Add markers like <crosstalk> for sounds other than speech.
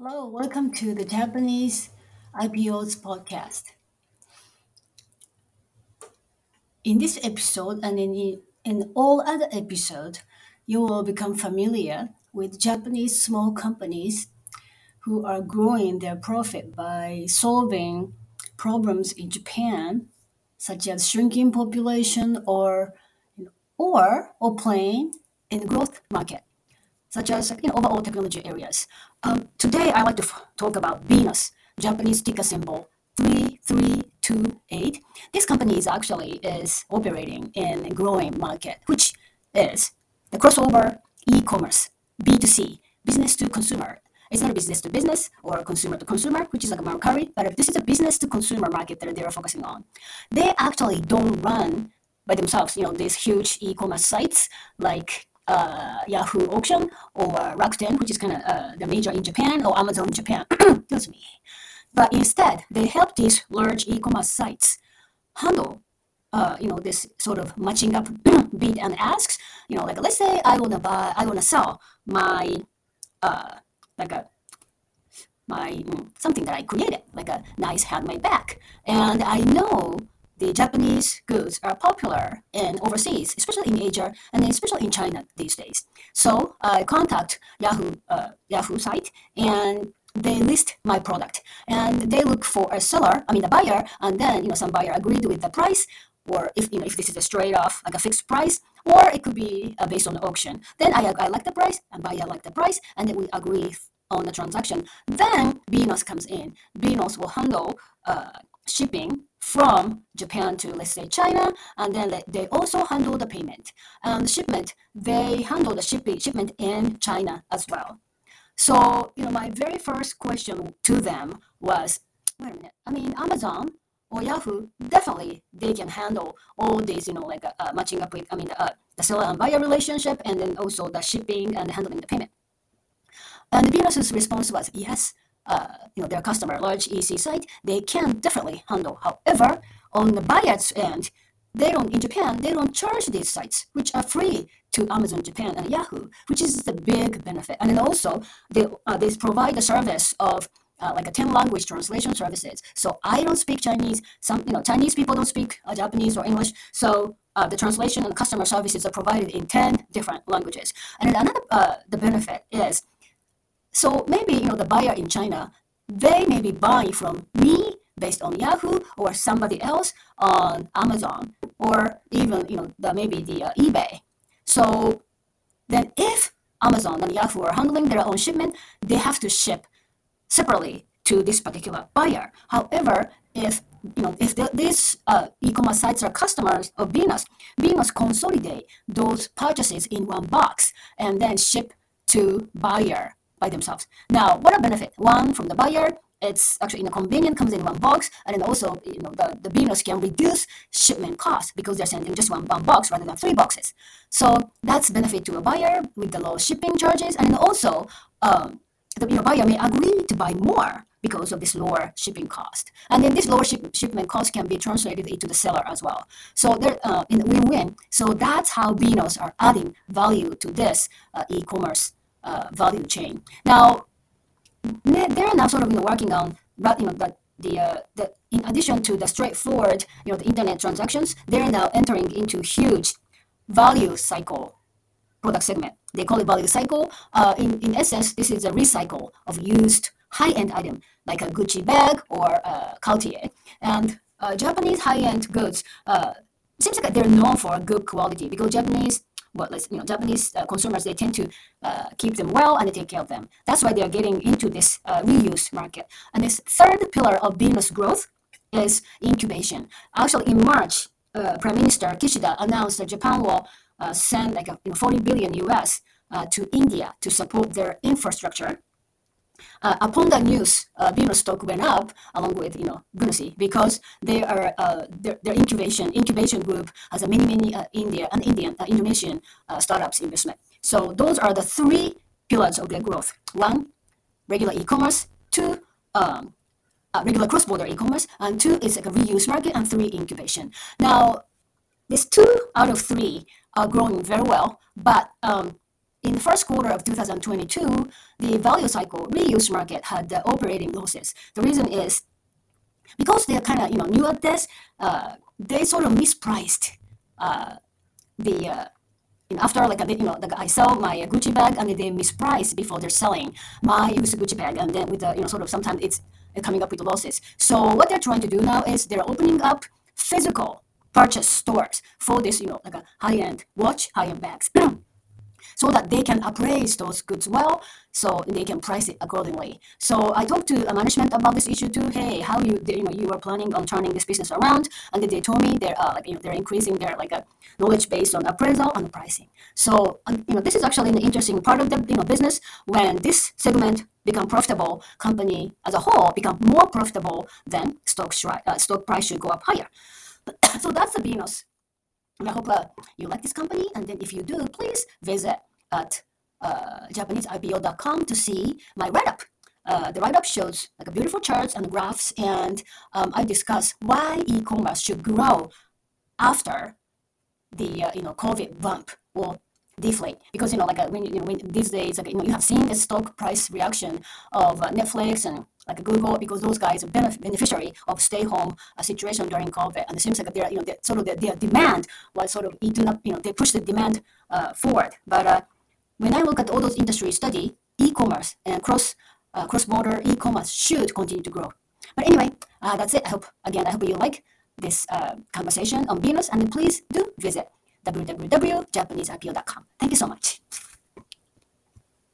Hello, welcome to the Japanese IPOs podcast. In this episode and in, in all other episodes, you will become familiar with Japanese small companies who are growing their profit by solving problems in Japan, such as shrinking population or or or playing in growth market, such as you know, overall technology areas. Um, today, I like to talk about Beenos, Japanese ticker symbol 3328. This company is actually is operating in a growing market, which is the cross-border e-commerce, B2C, business to consumer. It's not a business to business or consumer to consumer, which is like a Mercari, but if this is a business to consumer market that they're focusing on, they actually don't run by themselves, you know, these huge e-commerce sites like uh, Yahoo Auction or Rakuten, which is kind of uh, the major in Japan, or Amazon Japan. <coughs> Excuse me. But instead, they help these large e-commerce sites handle, uh, you know, this sort of matching up <coughs> bid and asks. You know, like let's say I wanna buy, I wanna sell my, uh, like a my mm, something that I created, like a nice handmade bag, and I know the Japanese goods are popular in overseas, especially in Asia and especially in China these days. So I contact Yahoo uh, Yahoo site and they list my product and they look for a seller, I mean a buyer, and then you know some buyer agreed with the price, or if you know if this is a straight off like a fixed price, or it could be uh, based on the auction. Then I, I like the price and buyer like the price, and then we agree on the transaction. Then Beenos comes in. Beenos will handle uh, shipping from Japan to let's say China, and then they- also handle the payment and the shipment. They handle the shipping shipment in China as well. So, you know, my very first question to them was, wait a minute, I mean, Amazon or Yahoo, definitely they can handle all these, you know, like uh, uh, matching up with, I mean, uh, the seller and buyer relationship, and then also the shipping and handling the payment. And Beenos's response was, yes, you know, their customer, large EC site, they can definitely handle. However, on the buyer's end, they don't in Japan, they don't charge these sites, which are free to Amazon Japan and Yahoo, which is the big benefit. And then also they uh, they provide the service of uh, like a 10 language translation services. So I don't speak Chinese. Some you know Chinese people don't speak uh, Japanese or English. So uh, the translation and customer services are provided in 10 different languages. And then another uh, the benefit is so maybe you know the buyer in China, they may be buying from me based on Yahoo or somebody else on Amazon or even you know the maybe the uh, eBay. So then if Amazon and Yahoo are handling their own shipment, they have to ship separately to this particular buyer. However, if you know if the, these uh, e-commerce sites are customers of Beenos, Beenos consolidate those purchases in one box and then ship to buyer by themselves. Now, what a benefit! One from the buyer. It's actually in a convenient comes in one box, and then also you know the, the Beenos can reduce shipment cost because they're sending just one, one box rather than three boxes. So that's benefit to a buyer with the low shipping charges, and also um, the you know, buyer may agree to buy more because of this lower shipping cost. And then this lower ship, shipment cost can be translated into the seller as well. So they're uh, in win-win. So that's how Beenos are adding value to this uh, e-commerce uh, value chain. Now, they're now sort of you know, working on you know, the, the, uh, the in addition to the straightforward you know the internet transactions, they're now entering into huge value cycle product segment. They call it value cycle. Uh, in, in essence, this is a recycle of used high-end item like a Gucci bag or a Cartier. And uh, Japanese high-end goods uh, seems like they're known for good quality because Japanese, well, you know, Japanese uh, consumers they tend to uh, keep them well and they take care of them. That's why they are getting into this uh, reuse market. And this third pillar of business growth is incubation. Actually, in March, uh, Prime Minister Kishida announced that Japan will uh, send like a, you know, 40 billion US uh, to India to support their infrastructure. Uh, upon the news, uh, Beenos stock went up along with you know Gunosy because they are uh, their, their incubation incubation group has a many many uh, India and Indian uh, Indonesian uh, startups investment. So those are the three pillars of their growth. One, regular e-commerce. Two, um, uh, regular cross-border e-commerce, and two is like a reuse market, and three incubation. Now, these two out of three are growing very well, but um, in the first quarter of 2022, the value cycle reuse market had the operating losses. The reason is because they're kind of you know new at this, uh, they sort of mispriced uh, the uh, after like a you know, like I sell my Gucci bag and they misprice before they're selling my used Gucci bag, and then with the you know sort of sometimes it's coming up with losses. So what they're trying to do now is they're opening up physical purchase stores for this, you know, like a high-end watch, high-end bags. <clears throat> so that they can appraise those goods well, so they can price it accordingly. So I talked to management about this issue too. Hey, how you you know you were planning on turning this business around, and they told me they're uh, like you know they're increasing their like a knowledge based on appraisal and pricing. So um, you know this is actually an interesting part of the you know business when this segment become profitable, company as a whole become more profitable, then stock uh, stock price should go up higher. <clears throat> so that's the Beenos. I hope uh, you like this company, and then if you do, please visit at uh, JapaneseIPO.com to see my write-up. Uh, the write-up shows like a beautiful charts and graphs, and um, I discuss why e-commerce should grow after the uh, you know COVID bump. Will deflate because you know like uh, when you know when these days like you know you have seen the stock price reaction of uh, Netflix and like Google because those guys are benef- beneficiary of stay home uh, situation during COVID and it seems like their you know their, sort of their, their demand was sort of eaten up you know they push the demand uh, forward but uh, when I look at all those industry study, e-commerce and cross uh, cross-border e-commerce should continue to grow. But anyway, that's it. I hope again I hope you like this conversation on Beenos, and please do visit www.japaneseipo.com. Thank you so much.